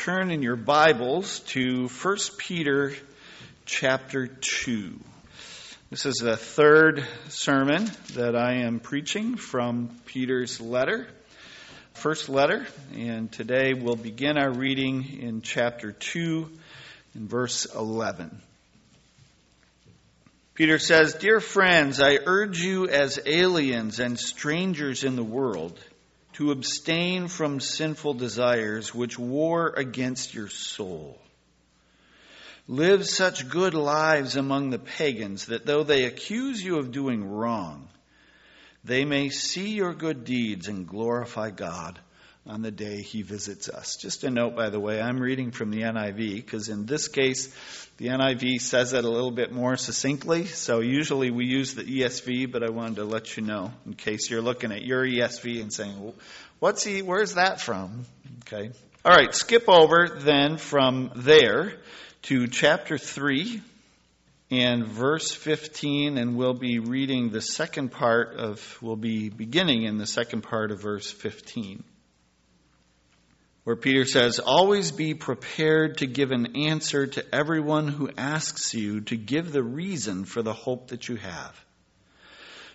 turn in your Bibles to 1 Peter chapter 2. This is the third sermon that I am preaching from Peter's letter, first letter, and today we'll begin our reading in chapter 2 in verse 11. Peter says, Dear friends, I urge you as aliens and strangers in the world to abstain from sinful desires which war against your soul. Live such good lives among the pagans that though they accuse you of doing wrong, they may see your good deeds and glorify God on the day he visits us. Just a note, by the way, I'm reading from the NIV because in this case, the NIV says it a little bit more succinctly. So usually we use the ESV, but I wanted to let you know in case you're looking at your ESV and saying, well, "What's he? Where's that from?" Okay. All right. Skip over then from there to chapter three and verse 15, and we'll be reading the second part of. We'll be beginning in the second part of verse 15 where Peter says, Always be prepared to give an answer to everyone who asks you to give the reason for the hope that you have.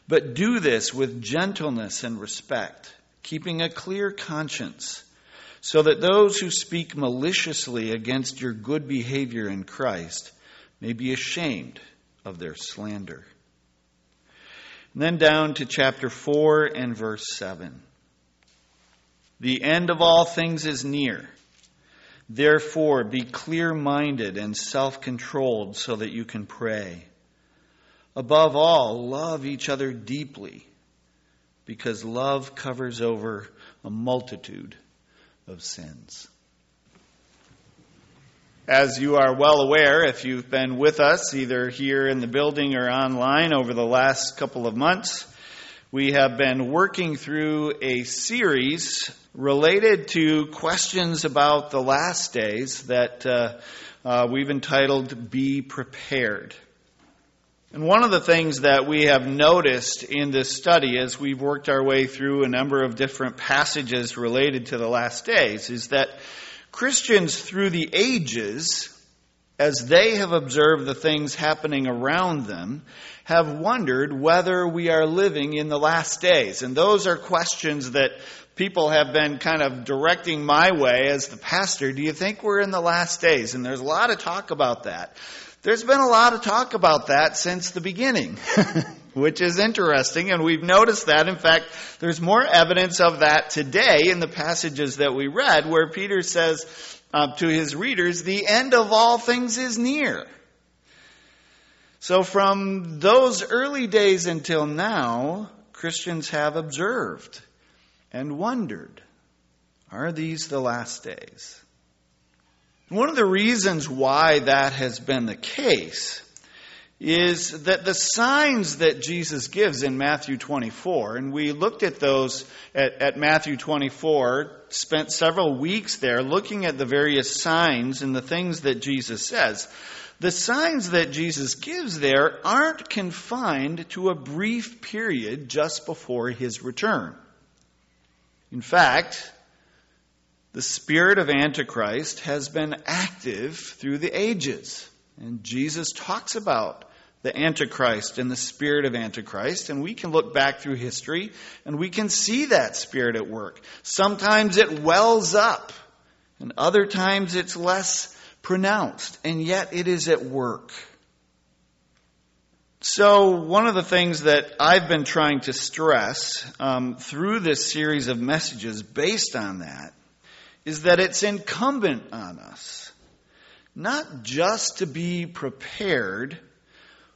But do this with gentleness and respect, keeping a clear conscience, so that those who speak maliciously against your good behavior in Christ may be ashamed of their slander. And then down to chapter 4 and verse 7. The end of all things is near. Therefore, be clear minded and self controlled so that you can pray. Above all, love each other deeply, because love covers over a multitude of sins. As you are well aware, if you've been with us either here in the building or online over the last couple of months, we have been working through a series related to questions about the last days that uh, uh, we've entitled Be Prepared. And one of the things that we have noticed in this study as we've worked our way through a number of different passages related to the last days is that Christians through the ages, as they have observed the things happening around them, have wondered whether we are living in the last days. And those are questions that people have been kind of directing my way as the pastor. Do you think we're in the last days? And there's a lot of talk about that. There's been a lot of talk about that since the beginning, which is interesting, and we've noticed that. In fact, there's more evidence of that today in the passages that we read, where Peter says uh, to his readers, The end of all things is near. So, from those early days until now, Christians have observed and wondered are these the last days? One of the reasons why that has been the case is that the signs that Jesus gives in Matthew 24, and we looked at those at, at, Matthew 24, spent several weeks there looking at the various signs and the things that Jesus says. The signs that Jesus gives there aren't confined to a brief period just before his return. In fact, the spirit of Antichrist has been active through the ages. And Jesus talks about the Antichrist and the spirit of Antichrist, and we can look back through history and we can see that spirit at work. Sometimes it wells up, and other times it's less pronounced, and yet it is at work. So, one of the things that I've been trying to stress um, through this series of messages based on that is that it's incumbent on us not just to be prepared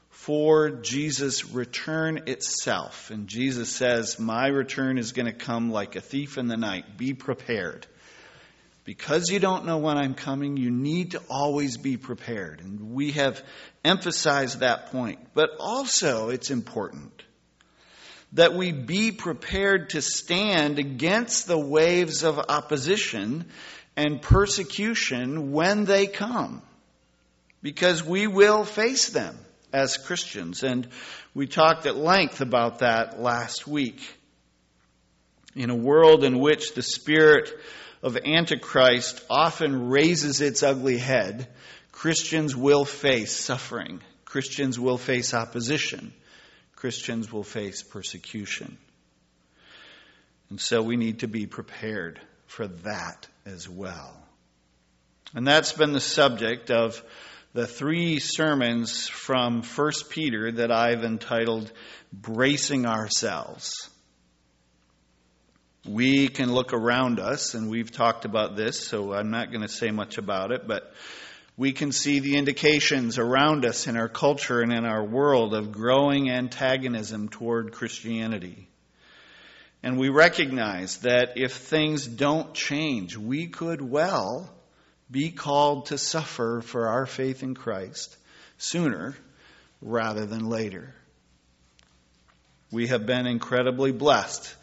for Jesus' return itself. And Jesus says, My return is going to come like a thief in the night. Be prepared. Because you don't know when I'm coming, you need to always be prepared. And we have emphasized that point. But also, it's important that we be prepared to stand against the waves of opposition and persecution when they come. Because we will face them as Christians. And we talked at length about that last week. In a world in which the Spirit of Antichrist often raises its ugly head, Christians will face suffering. Christians will face opposition. Christians will face persecution. And so we need to be prepared for that as well. And that's been the subject of the three sermons from 1 Peter that I've entitled Bracing Ourselves. We can look around us, and we've talked about this, so I'm not going to say much about it, but we can see the indications around us in our culture and in our world of growing antagonism toward Christianity. And we recognize that if things don't change, we could well be called to suffer for our faith in Christ sooner rather than later. We have been incredibly blessed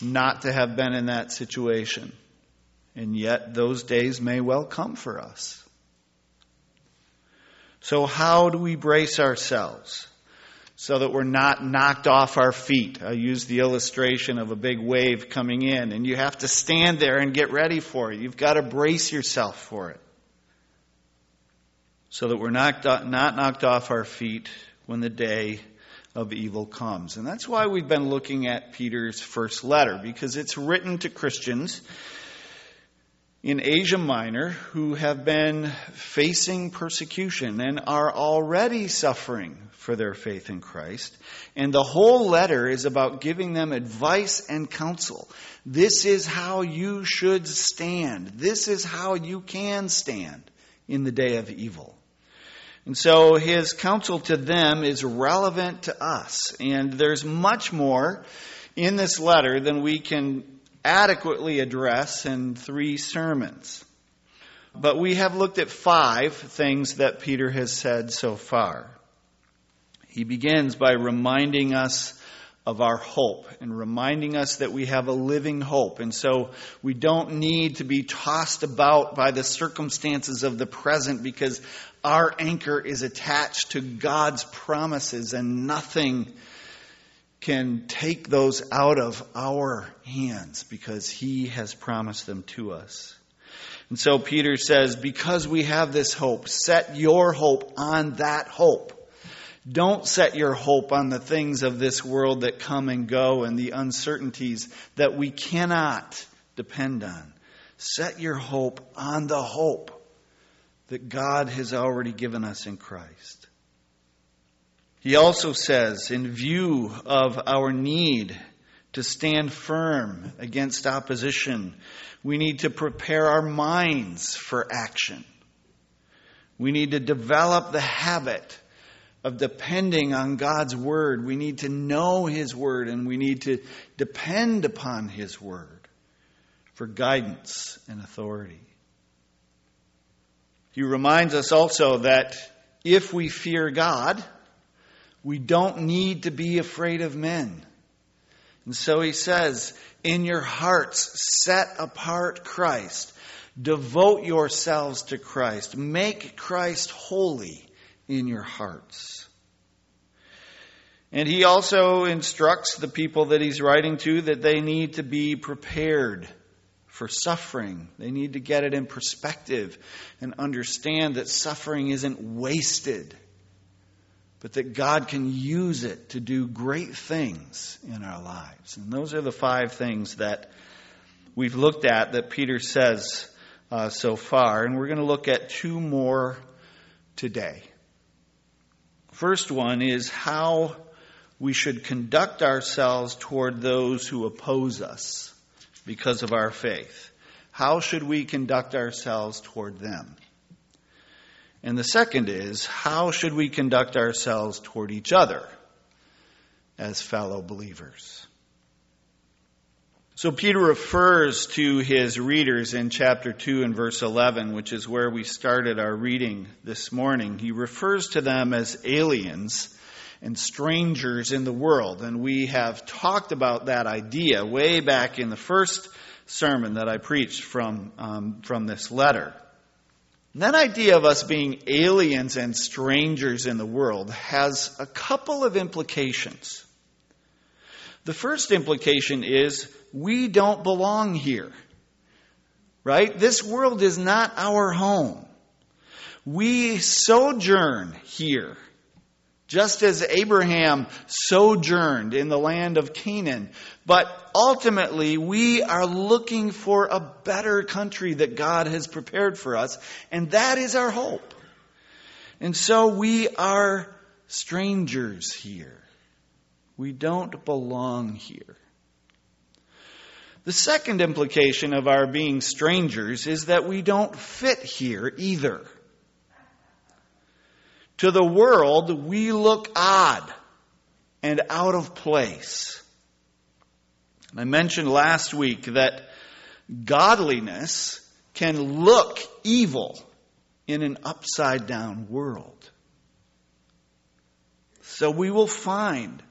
not to have been in that situation. And yet, those days may well come for us. So, how do we brace ourselves so that we're not knocked off our feet? I use the illustration of a big wave coming in, and you have to stand there and get ready for it. You've got to brace yourself for it so that we're not, not knocked off our feet when the day of evil comes. And that's why we've been looking at Peter's first letter, because it's written to Christians in Asia Minor who have been facing persecution and are already suffering for their faith in Christ. And the whole letter is about giving them advice and counsel. This is how you should stand. This is how you can stand in the day of evil. And so his counsel to them is relevant to us. And there's much more in this letter than we can adequately address in three sermons. But we have looked at five things that Peter has said so far. He begins by reminding us of our hope and reminding us that we have a living hope. And so we don't need to be tossed about by the circumstances of the present because our anchor is attached to God's promises and nothing can take those out of our hands because he has promised them to us. And so Peter says, because we have this hope, set your hope on that hope. Don't set your hope on the things of this world that come and go and the uncertainties that we cannot depend on. Set your hope on the hope that God has already given us in Christ. He also says, in view of our need to stand firm against opposition, we need to prepare our minds for action. We need to develop the habit of depending on God's Word. We need to know His Word and we need to depend upon His Word for guidance and authority. He reminds us also that if we fear God, we don't need to be afraid of men. And so he says, in your hearts, set apart Christ. Devote yourselves to Christ. Make Christ holy in your hearts. And he also instructs the people that he's writing to that they need to be prepared for suffering. They need to get it in perspective and understand that suffering isn't wasted, but that God can use it to do great things in our lives. And those are the five things that we've looked at that Peter says uh, so far. And we're going to look at two more today. First one is how we should conduct ourselves toward those who oppose us because of our faith. How should we conduct ourselves toward them? And the second is, how should we conduct ourselves toward each other as fellow believers? So Peter refers to his readers in chapter 2 and verse 11, which is where we started our reading this morning. He refers to them as aliens and strangers in the world. And we have talked about that idea way back in the first sermon that I preached from, um, from this letter. And that idea of us being aliens and strangers in the world has a couple of implications. The first implication is we don't belong here. right? This world is not our home. We sojourn here. Just as Abraham sojourned in the land of Canaan. But ultimately, we are looking for a better country that God has prepared for us, and that is our hope. And so we are strangers here. We don't belong here. The second implication of our being strangers is that we don't fit here either. To the world, we look odd and out of place. I mentioned last week that godliness can look evil in an upside down world. So we will find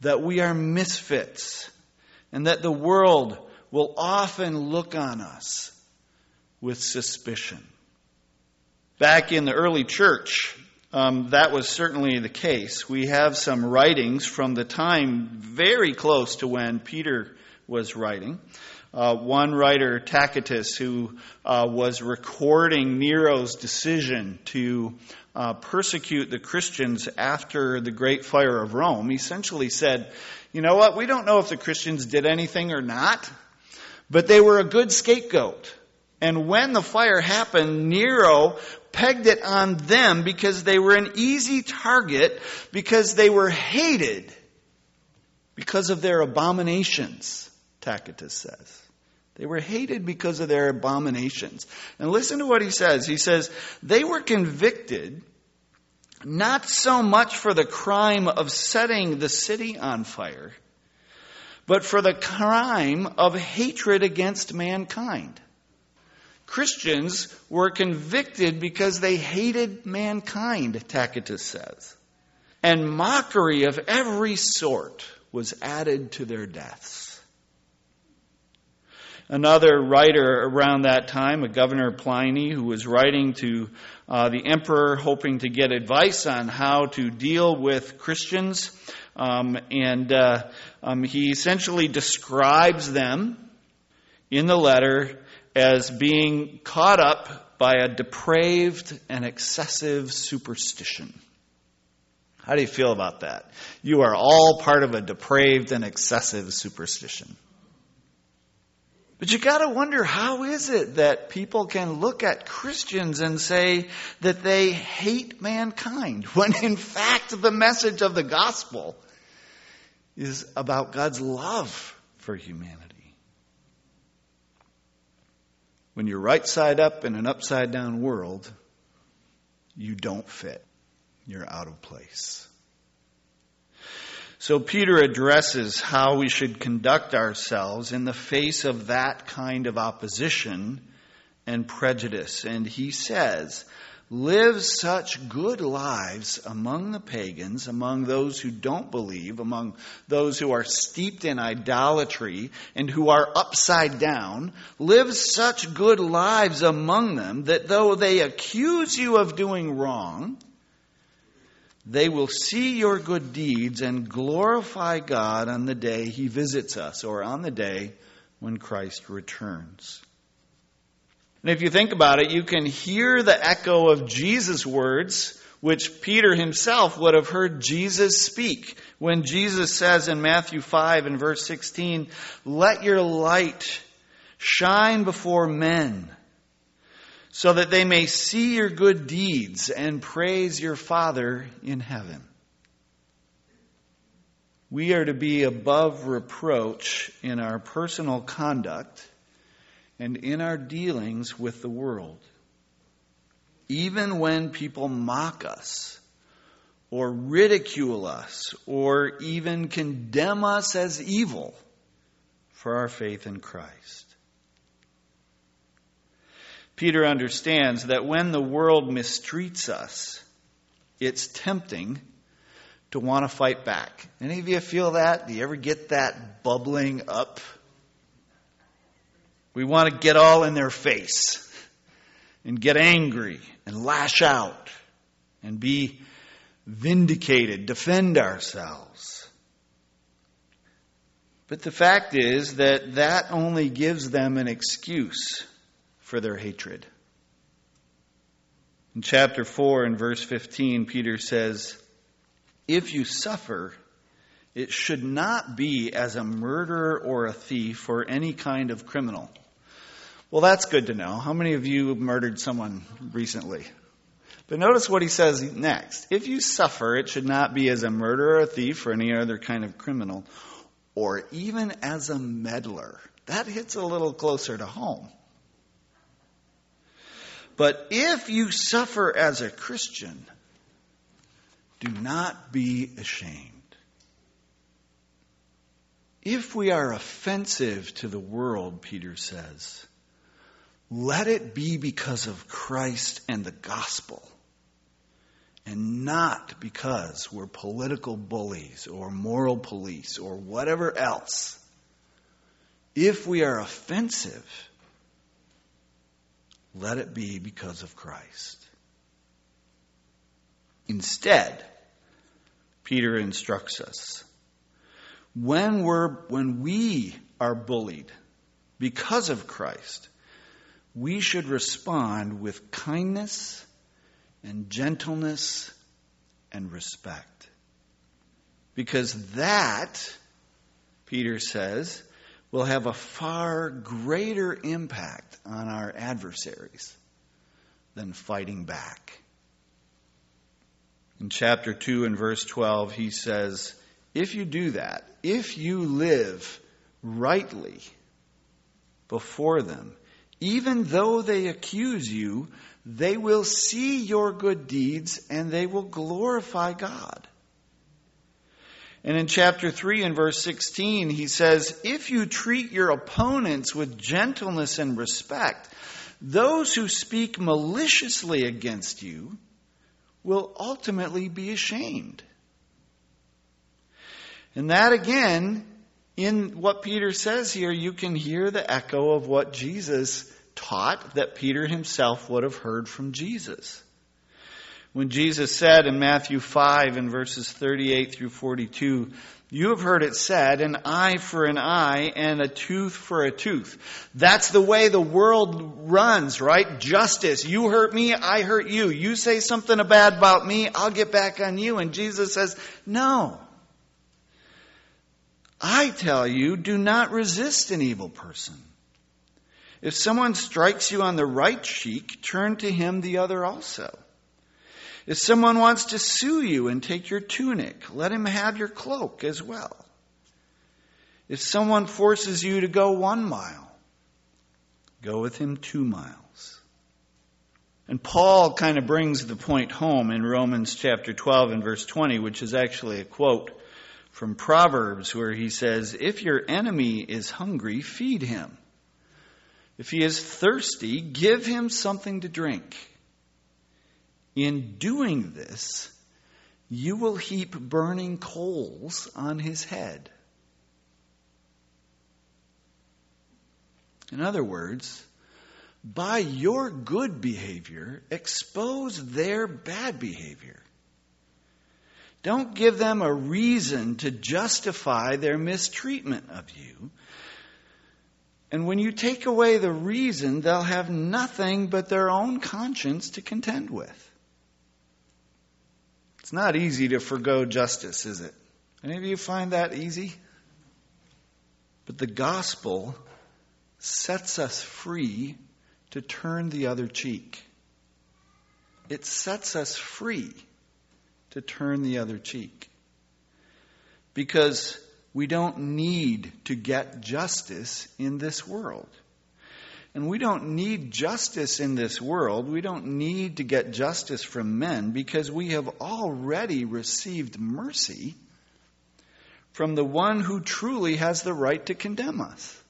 that we are misfits and that the world will often look on us with suspicion. Back in the early church, um, that was certainly the case. We have some writings from the time very close to when Peter was writing. Uh, one writer, Tacitus, who uh, was recording Nero's decision to uh, persecute the Christians after the Great Fire of Rome, essentially said, You know what? We don't know if the Christians did anything or not, but they were a good scapegoat. And when the fire happened, Nero pegged it on them because they were an easy target, because they were hated because of their abominations, Tacitus says. They were hated because of their abominations. And listen to what he says. He says, they were convicted not so much for the crime of setting the city on fire, but for the crime of hatred against mankind. Christians were convicted because they hated mankind, Tacitus says. And mockery of every sort was added to their deaths. Another writer around that time, a governor Pliny, who was writing to uh, the emperor hoping to get advice on how to deal with Christians, um, and uh, um, he essentially describes them in the letter as being caught up by a depraved and excessive superstition. How do you feel about that? You are all part of a depraved and excessive superstition. But you gotta wonder how is it that people can look at Christians and say that they hate mankind when in fact the message of the gospel is about God's love for humanity. When you're right side up in an upside down world, you don't fit. You're out of place. So Peter addresses how we should conduct ourselves in the face of that kind of opposition and prejudice. And he says, live such good lives among the pagans, among those who don't believe, among those who are steeped in idolatry and who are upside down. Live such good lives among them that though they accuse you of doing wrong, they will see your good deeds and glorify God on the day he visits us or on the day when Christ returns. And if you think about it, you can hear the echo of Jesus' words, which Peter himself would have heard Jesus speak when Jesus says in Matthew 5 and verse 16, Let your light shine before men so that they may see your good deeds and praise your Father in heaven. We are to be above reproach in our personal conduct and in our dealings with the world. Even when people mock us, or ridicule us, or even condemn us as evil for our faith in Christ. Peter understands that when the world mistreats us, it's tempting to want to fight back. Any of you feel that? Do you ever get that bubbling up? We want to get all in their face and get angry and lash out and be vindicated, defend ourselves. But the fact is that that only gives them an excuse for their hatred. In chapter 4 and verse 15, Peter says, If you suffer, it should not be as a murderer or a thief or any kind of criminal. Well, that's good to know. How many of you have murdered someone recently? But notice what he says next. If you suffer, it should not be as a murderer, a thief, or any other kind of criminal, or even as a meddler. That hits a little closer to home. But if you suffer as a Christian, do not be ashamed. If we are offensive to the world, Peter says, let it be because of Christ and the gospel, and not because we're political bullies or moral police or whatever else. If we are offensive, let it be because of Christ. Instead, Peter instructs us when we're when we are bullied because of Christ, we should respond with kindness and gentleness and respect. Because that, Peter says, will have a far greater impact on our adversaries than fighting back. In chapter 2 and verse 12, he says, If you do that, if you live rightly before them, even though they accuse you, they will see your good deeds and they will glorify God. And in chapter 3 and verse 16, he says, If you treat your opponents with gentleness and respect, those who speak maliciously against you will ultimately be ashamed. And that again, in what Peter says here, you can hear the echo of what Jesus taught that Peter himself would have heard from Jesus when Jesus said in Matthew 5 in verses 38 through 42, you have heard it said, an eye for an eye and a tooth for a tooth. That's the way the world runs, right? Justice. You hurt me, I hurt you. You say something bad about me, I'll get back on you. And Jesus says, no. I tell you, do not resist an evil person. If someone strikes you on the right cheek, turn to him the other also. If someone wants to sue you and take your tunic, let him have your cloak as well. If someone forces you to go one mile, go with him two miles. And Paul kind of brings the point home in Romans chapter 12 and verse 20, which is actually a quote from Proverbs where he says, If your enemy is hungry, feed him. If he is thirsty, give him something to drink. In doing this, you will heap burning coals on his head. In other words, by your good behavior, expose their bad behavior. Don't give them a reason to justify their mistreatment of you. And when you take away the reason, they'll have nothing but their own conscience to contend with. It's not easy to forego justice, is it? Any of you find that easy? But the gospel sets us free to turn the other cheek. It sets us free to turn the other cheek. Because we don't need to get justice in this world. And we don't need justice in this world. We don't need to get justice from men because we have already received mercy from the one who truly has the right to condemn us.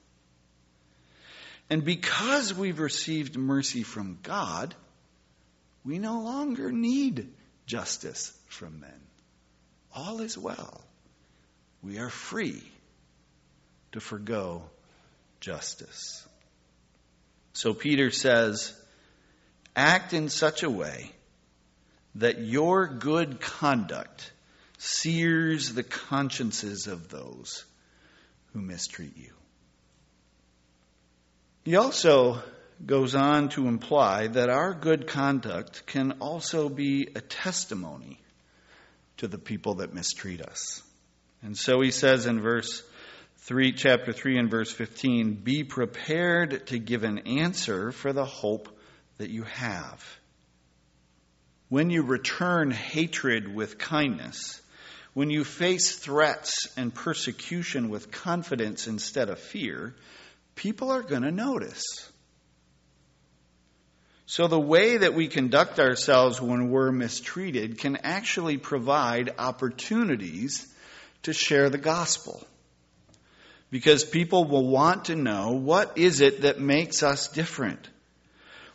And because we've received mercy from God, we no longer need justice from men. All is well. We are free to forego justice. So Peter says, act in such a way that your good conduct sears the consciences of those who mistreat you. He also goes on to imply that our good conduct can also be a testimony to the people that mistreat us. And so he says in verse 3, chapter 3 and verse 15, be prepared to give an answer for the hope that you have. When you return hatred with kindness, when you face threats and persecution with confidence instead of fear, people are going to notice. So, the way that we conduct ourselves when we're mistreated can actually provide opportunities to share the gospel. Because people will want to know what is it that makes us different?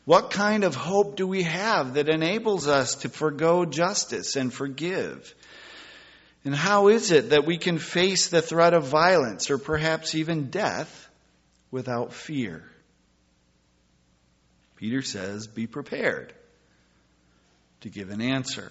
What kind of hope do we have that enables us to forego justice and forgive? And how is it that we can face the threat of violence or perhaps even death without fear? Peter says, Be prepared to give an answer.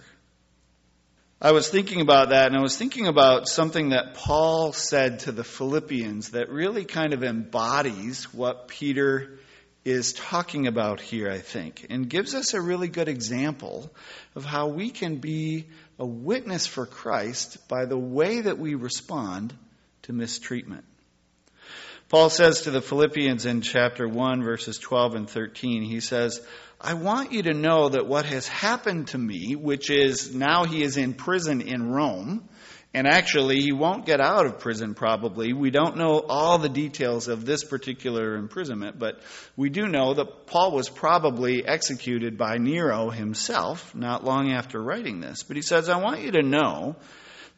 I was thinking about that, and I was thinking about something that Paul said to the Philippians that really kind of embodies what Peter is talking about here, I think, and gives us a really good example of how we can be a witness for Christ by the way that we respond to mistreatment. Paul says to the Philippians in chapter 1, verses 12 and 13, he says, I want you to know that what has happened to me, which is now he is in prison in Rome, and actually, he won't get out of prison probably. We don't know all the details of this particular imprisonment, but we do know that Paul was probably executed by Nero himself not long after writing this. But he says, I want you to know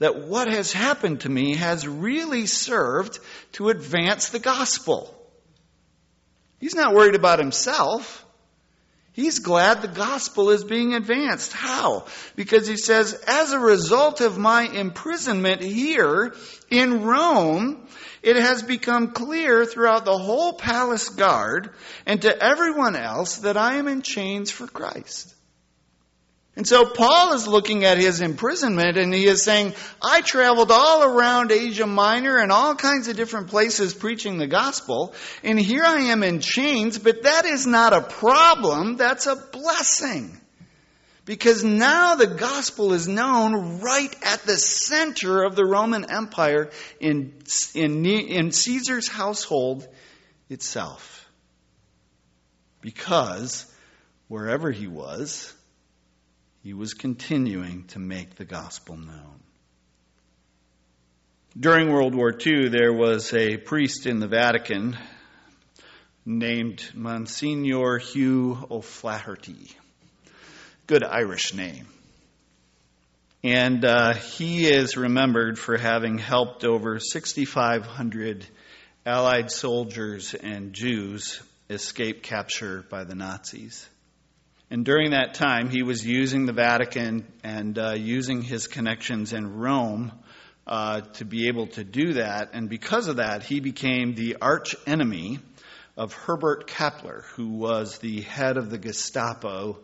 that what has happened to me has really served to advance the gospel. He's not worried about himself. He's glad the gospel is being advanced. How? Because he says, as a result of my imprisonment here in Rome, it has become clear throughout the whole palace guard and to everyone else that I am in chains for Christ. And so Paul is looking at his imprisonment and he is saying, I traveled all around Asia Minor and all kinds of different places preaching the gospel, and here I am in chains, but that is not a problem, that's a blessing. Because now the gospel is known right at the center of the Roman Empire in, in, in Caesar's household itself. Because wherever he was, he was continuing to make the gospel known. During World War II, there was a priest in the Vatican named Monsignor Hugh O'Flaherty. Good Irish name. And uh, he is remembered for having helped over 6,500 Allied soldiers and Jews escape capture by the Nazis. And during that time, he was using the Vatican and uh, using his connections in Rome uh, to be able to do that. And because of that, he became the arch enemy of Herbert Kappler, who was the head of the Gestapo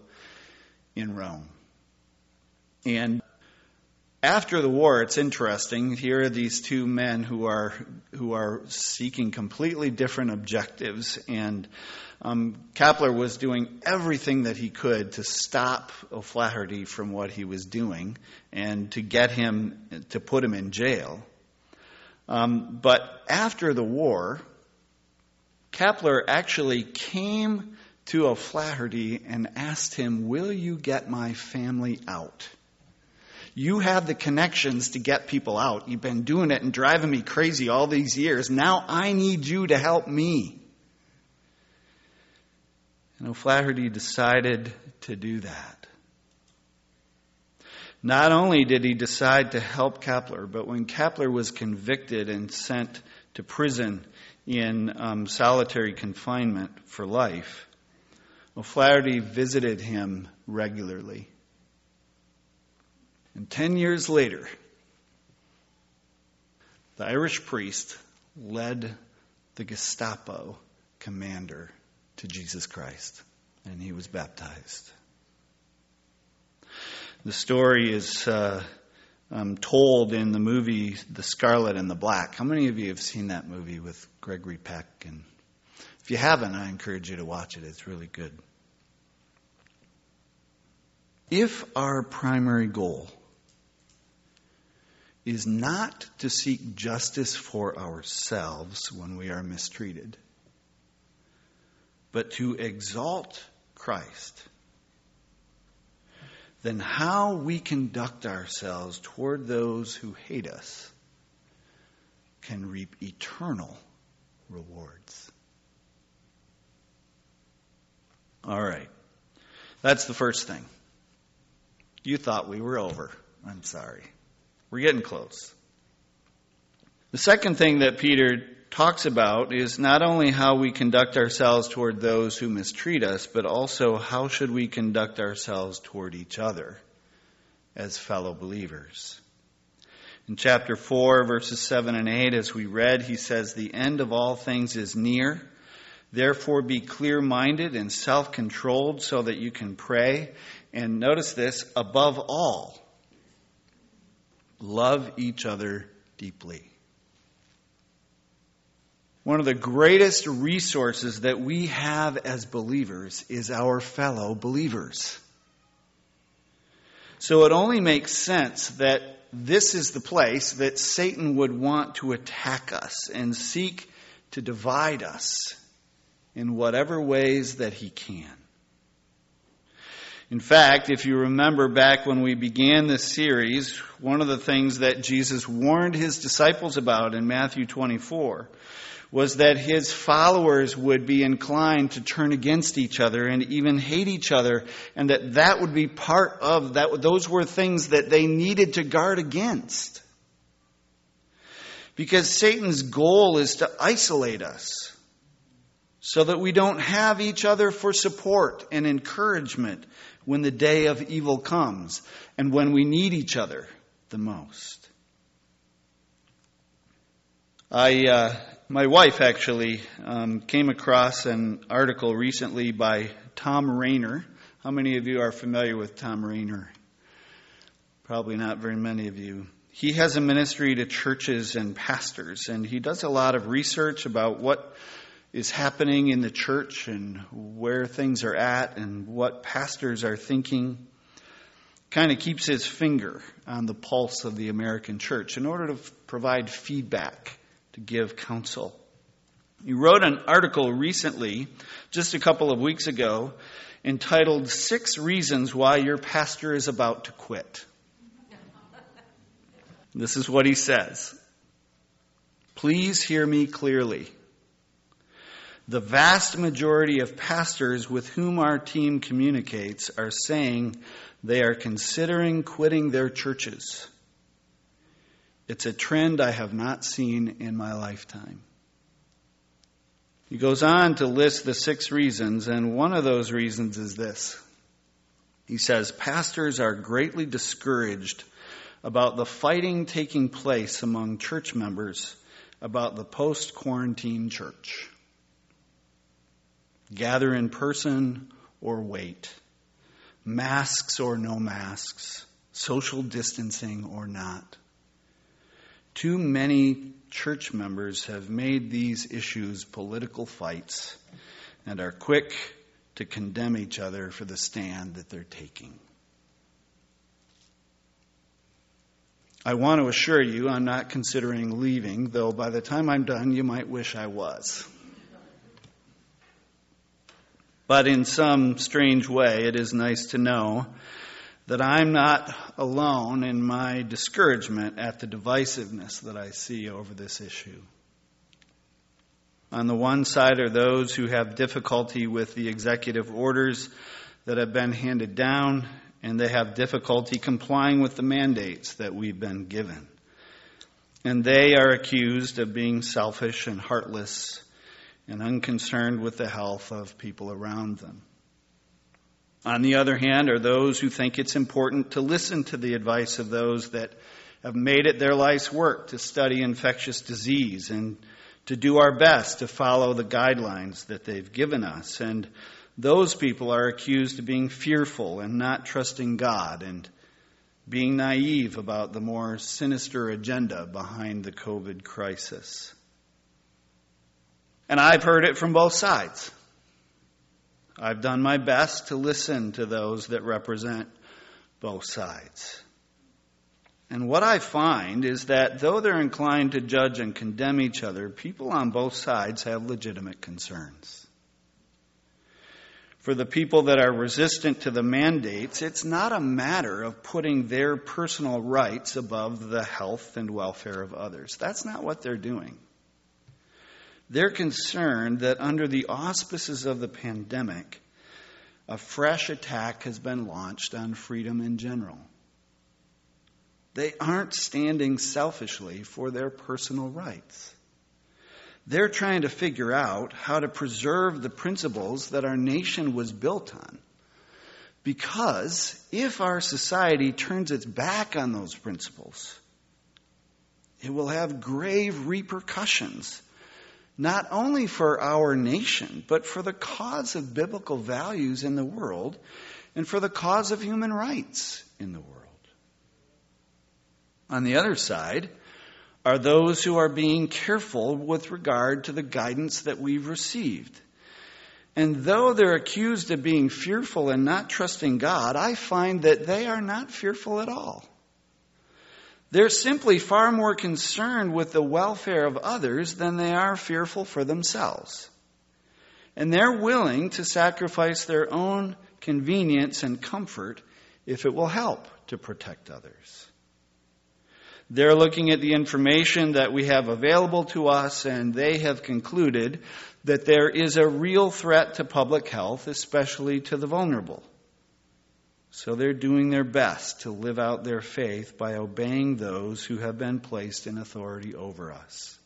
in Rome. And after the war, it's interesting. Here are these two men who are who are seeking completely different objectives, and um, Kappler was doing everything that he could to stop O'Flaherty from what he was doing and to get him, to put him in jail. Um, but after the war, Kappler actually came to O'Flaherty and asked him, Will you get my family out? You have the connections to get people out. You've been doing it and driving me crazy all these years. Now I need you to help me. And O'Flaherty decided to do that. Not only did he decide to help Kappler, but when Kappler was convicted and sent to prison in um, solitary confinement for life, O'Flaherty visited him regularly. And ten years later, the Irish priest led the Gestapo commander to Jesus Christ, and he was baptized. The story is uh, um, told in the movie The Scarlet and the Black. How many of you have seen that movie with Gregory Peck and If you haven't, I encourage you to watch it. It's really good. If our primary goal is not to seek justice for ourselves when we are mistreated, but to exalt Christ, then how we conduct ourselves toward those who hate us can reap eternal rewards. All right. That's the first thing. You thought we were over. I'm sorry. We're getting close. The second thing that Peter talks about is not only how we conduct ourselves toward those who mistreat us, but also how should we conduct ourselves toward each other as fellow believers. In chapter 4, verses 7 and 8, as we read, he says, The end of all things is near. Therefore, be clear minded and self controlled so that you can pray. And notice this above all, love each other deeply. One of the greatest resources that we have as believers is our fellow believers. So it only makes sense that this is the place that Satan would want to attack us and seek to divide us in whatever ways that he can. In fact, if you remember back when we began this series, one of the things that Jesus warned his disciples about in Matthew 24 was that his followers would be inclined to turn against each other and even hate each other and that that would be part of that those were things that they needed to guard against. Because Satan's goal is to isolate us so that we don't have each other for support and encouragement when the day of evil comes and when we need each other the most. I, uh, my wife actually um, came across an article recently by Thom Rainer. How many of you are familiar with Thom Rainer? Probably not very many of you. He has a ministry to churches and pastors, and he does a lot of research about what is happening in the church and where things are at and what pastors are thinking. Kind of keeps his finger on the pulse of the American church in order to provide feedback, to give counsel. He wrote an article recently, just a couple of weeks ago, entitled Six Reasons Why Your Pastor is About to Quit. This is what he says. Please hear me clearly. The vast majority of pastors with whom our team communicates are saying they are considering quitting their churches. It's a trend I have not seen in my lifetime. He goes on to list the six reasons, and one of those reasons is this. He says, Pastors are greatly discouraged about the fighting taking place among church members about the post quarantine church gather in person or wait, masks or no masks, social distancing or not. Too many church members have made these issues political fights and are quick to condemn each other for the stand that they're taking. I want to assure you I'm not considering leaving, though by the time I'm done, you might wish I was. But in some strange way, it is nice to know that I'm not alone in my discouragement at the divisiveness that I see over this issue. On the one side are those who have difficulty with the executive orders that have been handed down, and they have difficulty complying with the mandates that we've been given. And they are accused of being selfish and heartless and unconcerned with the health of people around them. On the other hand, are those who think it's important to listen to the advice of those that have made it their life's work to study infectious disease and to do our best to follow the guidelines that they've given us. And those people are accused of being fearful and not trusting God and being naive about the more sinister agenda behind the COVID crisis. And I've heard it from both sides. I've done my best to listen to those that represent both sides. And what I find is that though they're inclined to judge and condemn each other, people on both sides have legitimate concerns. For the people that are resistant to the mandates, it's not a matter of putting their personal rights above the health and welfare of others. That's not what they're doing. They're concerned that under the auspices of the pandemic, a fresh attack has been launched on freedom in general. They aren't standing selfishly for their personal rights. They're trying to figure out how to preserve the principles that our nation was built on. Because if our society turns its back on those principles, it will have grave repercussions, not only for our nation, but for the cause of biblical values in the world and for the cause of human rights in the world. On the other side are those who are being careful with regard to the guidance that we've received. And though they're accused of being fearful and not trusting God, I find that they are not fearful at all. They're simply far more concerned with the welfare of others than they are fearful for themselves. And they're willing to sacrifice their own convenience and comfort if it will help to protect others. They're looking at the information that we have available to us, and they have concluded that there is a real threat to public health, especially to the vulnerable. So they're doing their best to live out their faith by obeying those who have been placed in authority over us,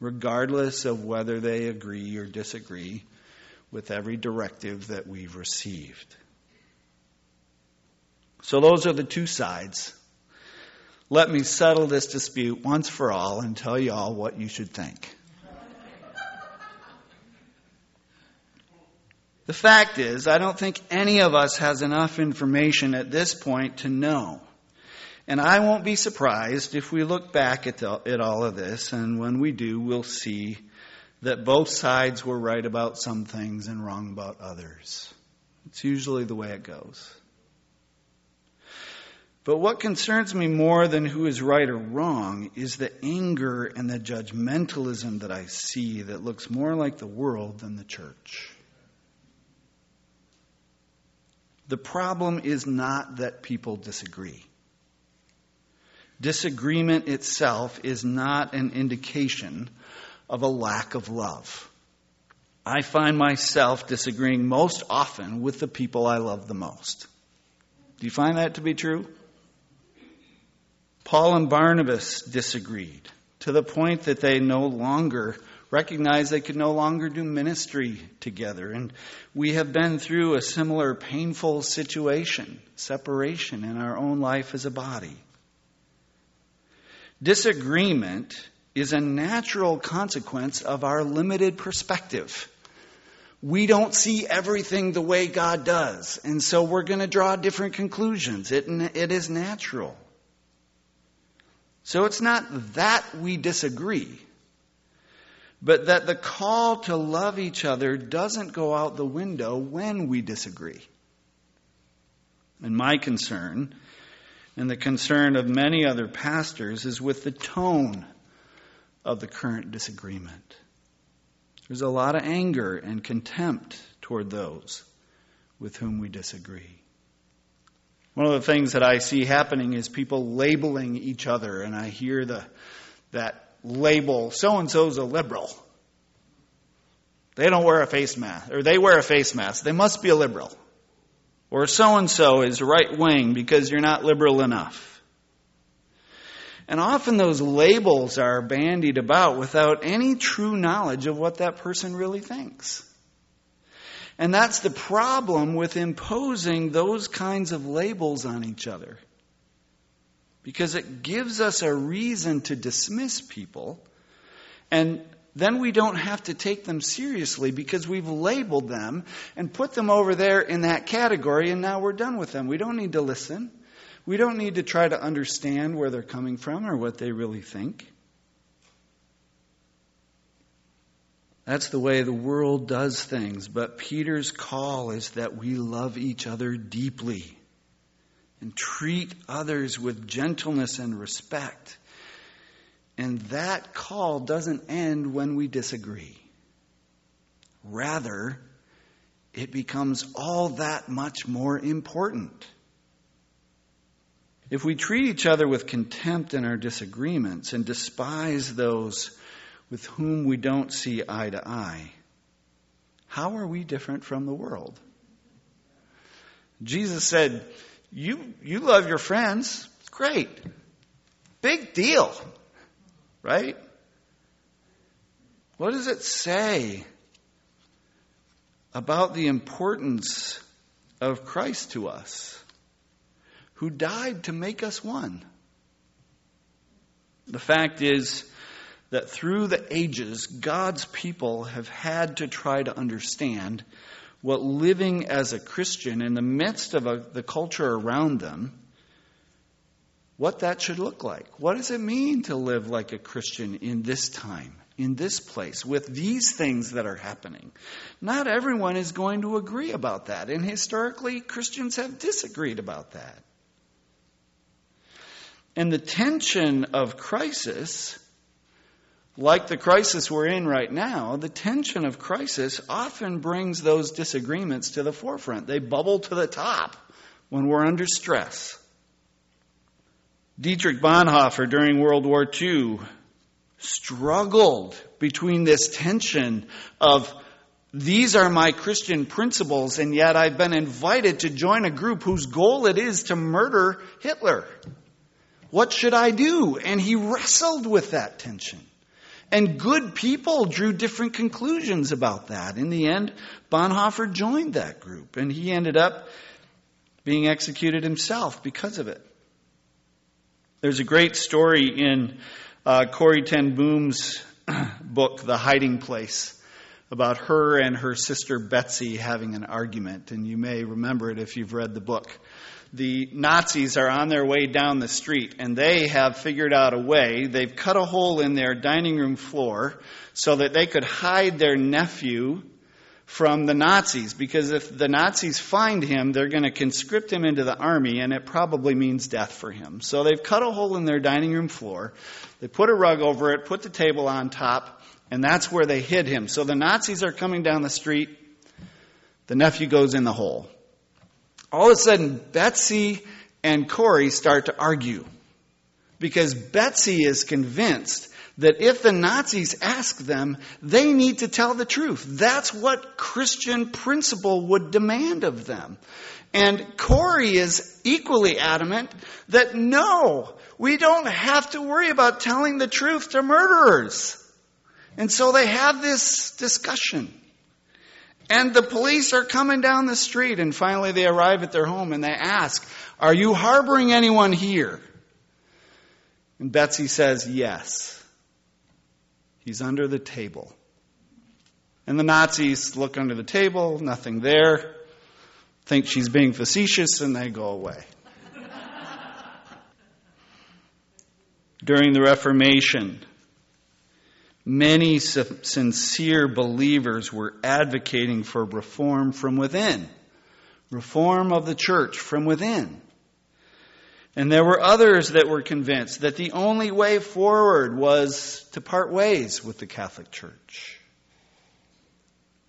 regardless of whether they agree or disagree with every directive that we've received. So those are the two sides let me settle this dispute once for all and tell you all what you should think. The fact is, I don't think any of us has enough information at this point to know. And I won't be surprised if we look back at, the, at all of this, and when we do, we'll see that both sides were right about some things and wrong about others. It's usually the way it goes. But what concerns me more than who is right or wrong is the anger and the judgmentalism that I see that looks more like the world than the church. The problem is not that people disagree. Disagreement itself is not an indication of a lack of love. I find myself disagreeing most often with the people I love the most. Do you find that to be true? Paul and Barnabas disagreed to the point that they no longer recognized they could no longer do ministry together. And we have been through a similar painful situation, separation in our own life as a body. Disagreement is a natural consequence of our limited perspective. We don't see everything the way God does, and so we're going to draw different conclusions. It, it is natural. So it's not that we disagree, but that the call to love each other doesn't go out the window when we disagree. And my concern, and the concern of many other pastors, is with the tone of the current disagreement. There's a lot of anger and contempt toward those with whom we disagree. One of the things that I see happening is people labeling each other, and I hear the, that label, so and so's a liberal. They don't wear a face mask, or they wear a face mask. They must be a liberal. Or so and so is right wing because you're not liberal enough. And often those labels are bandied about without any true knowledge of what that person really thinks. And that's the problem with imposing those kinds of labels on each other. Because it gives us a reason to dismiss people, and then we don't have to take them seriously because we've labeled them and put them over there in that category, and now we're done with them. We don't need to listen. We don't need to try to understand where they're coming from or what they really think. That's the way the world does things. But Peter's call is that we love each other deeply and treat others with gentleness and respect. And that call doesn't end when we disagree. Rather, it becomes all that much more important. If we treat each other with contempt in our disagreements and despise those with whom we don't see eye to eye, how are we different from the world? Jesus said, You, you love your friends. Great. Big deal. Right? What does it say about the importance of Christ to us, who died to make us one? The fact is that through the ages, God's people have had to try to understand what living as a Christian in the midst of a, the culture around them what that should look like. What does it mean to live like a Christian in this time, in this place, with these things that are happening? Not everyone is going to agree about that, and historically, Christians have disagreed about that. And the tension of crisis, like the crisis we're in right now, the tension of crisis often brings those disagreements to the forefront. They bubble to the top when we're under stress. Dietrich Bonhoeffer during World War II struggled between this tension of these are my Christian principles, and yet I've been invited to join a group whose goal it is to murder Hitler. What should I do? And he wrestled with that tension. And good people drew different conclusions about that. In the end, Bonhoeffer joined that group, and he ended up being executed himself because of it. There's a great story in uh, Corrie ten Boom's book, The Hiding Place, about her and her sister Betsy having an argument, and you may remember it if you've read the book. The Nazis are on their way down the street, and they have figured out a way. They've cut a hole in their dining room floor so that they could hide their nephew from the Nazis because if the Nazis find him, they're going to conscript him into the army and it probably means death for him. So they've cut a hole in their dining room floor. They put a rug over it, put the table on top, and that's where they hid him. So the Nazis are coming down the street. The nephew goes in the hole. All of a sudden, Betsy and Corrie start to argue because Betsy is convinced that if the Nazis ask them, they need to tell the truth. That's what Christian principle would demand of them. And Corrie is equally adamant that no, we don't have to worry about telling the truth to murderers. And so they have this discussion. And the police are coming down the street and finally they arrive at their home and they ask, are you harboring anyone here? And Betsy says, yes. He's under the table. And the Nazis look under the table, nothing there, think she's being facetious, and they go away. During the Reformation, many sincere believers were advocating for reform from within, reform of the church from within. And there were others that were convinced that the only way forward was to part ways with the Catholic Church.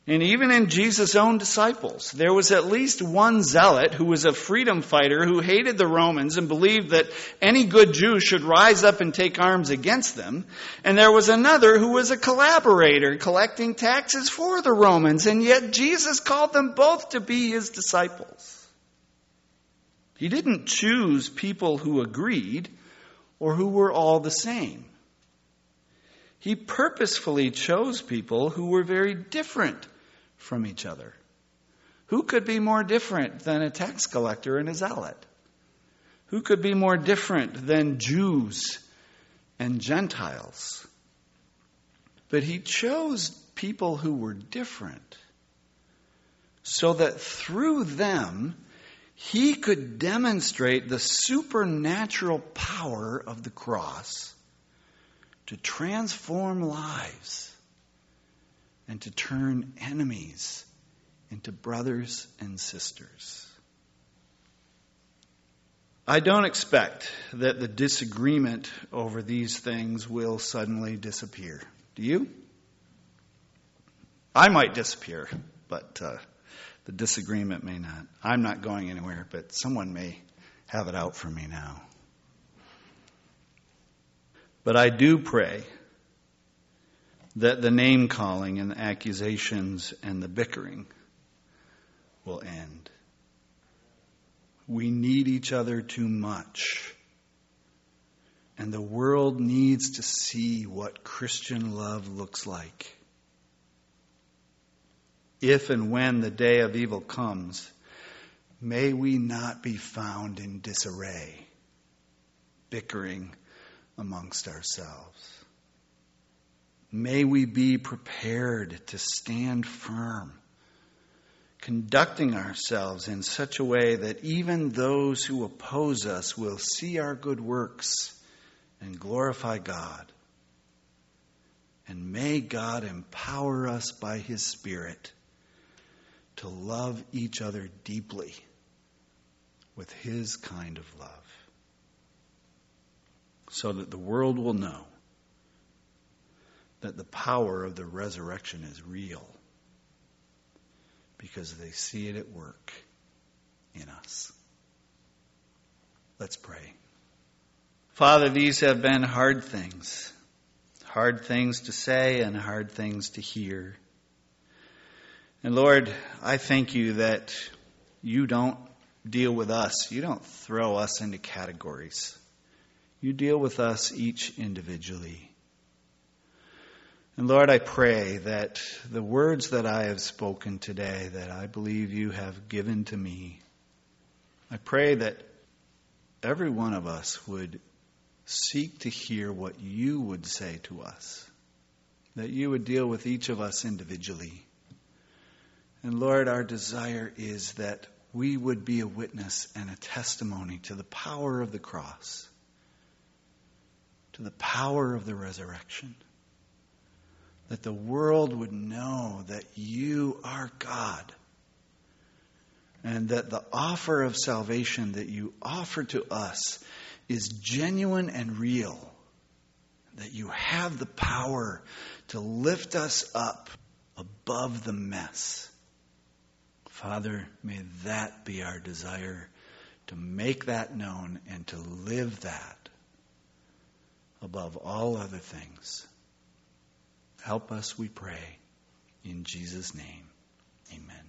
And even in Jesus' own disciples, there was at least one zealot who was a freedom fighter who hated the Romans and believed that any good Jew should rise up and take arms against them. And there was another who was a collaborator collecting taxes for the Romans. And yet Jesus called them both to be his disciples. He didn't choose people who agreed or who were all the same. He purposefully chose people who were very different from each other. Who could be more different than a tax collector and a zealot? Who could be more different than Jews and Gentiles? But he chose people who were different so that through them he could demonstrate the supernatural power of the cross to transform lives, and to turn enemies into brothers and sisters. I don't expect that the disagreement over these things will suddenly disappear. Do you? I might disappear, but uh, the disagreement may not. I'm not going anywhere, but someone may have it out for me now. But I do pray that the name calling and the accusations and the bickering will end. We need each other too much. And the world needs to see what Christian love looks like. If and when the day of evil comes, may we not be found in disarray, bickering amongst ourselves. May we be prepared to stand firm, conducting ourselves in such a way that even those who oppose us will see our good works and glorify God. And may God empower us by His Spirit to love each other deeply with His kind of love, so that the world will know that the power of the resurrection is real because they see it at work in us. Let's pray. Father, these have been hard things. Hard things to say and hard things to hear. And Lord, I thank you that you don't deal with us. You don't throw us into categories. You deal with us each individually. And Lord, I pray that the words that I have spoken today, that I believe you have given to me, I pray that every one of us would seek to hear what you would say to us, that you would deal with each of us individually. And Lord, our desire is that we would be a witness and a testimony to the power of the cross, to the power of the resurrection that the world would know that you are God. And that the offer of salvation that you offer to us is genuine and real. That you have the power to lift us up above the mess. Father, may that be our desire to make that known and to live that above all other things. Help us, we pray. In Jesus' name, amen.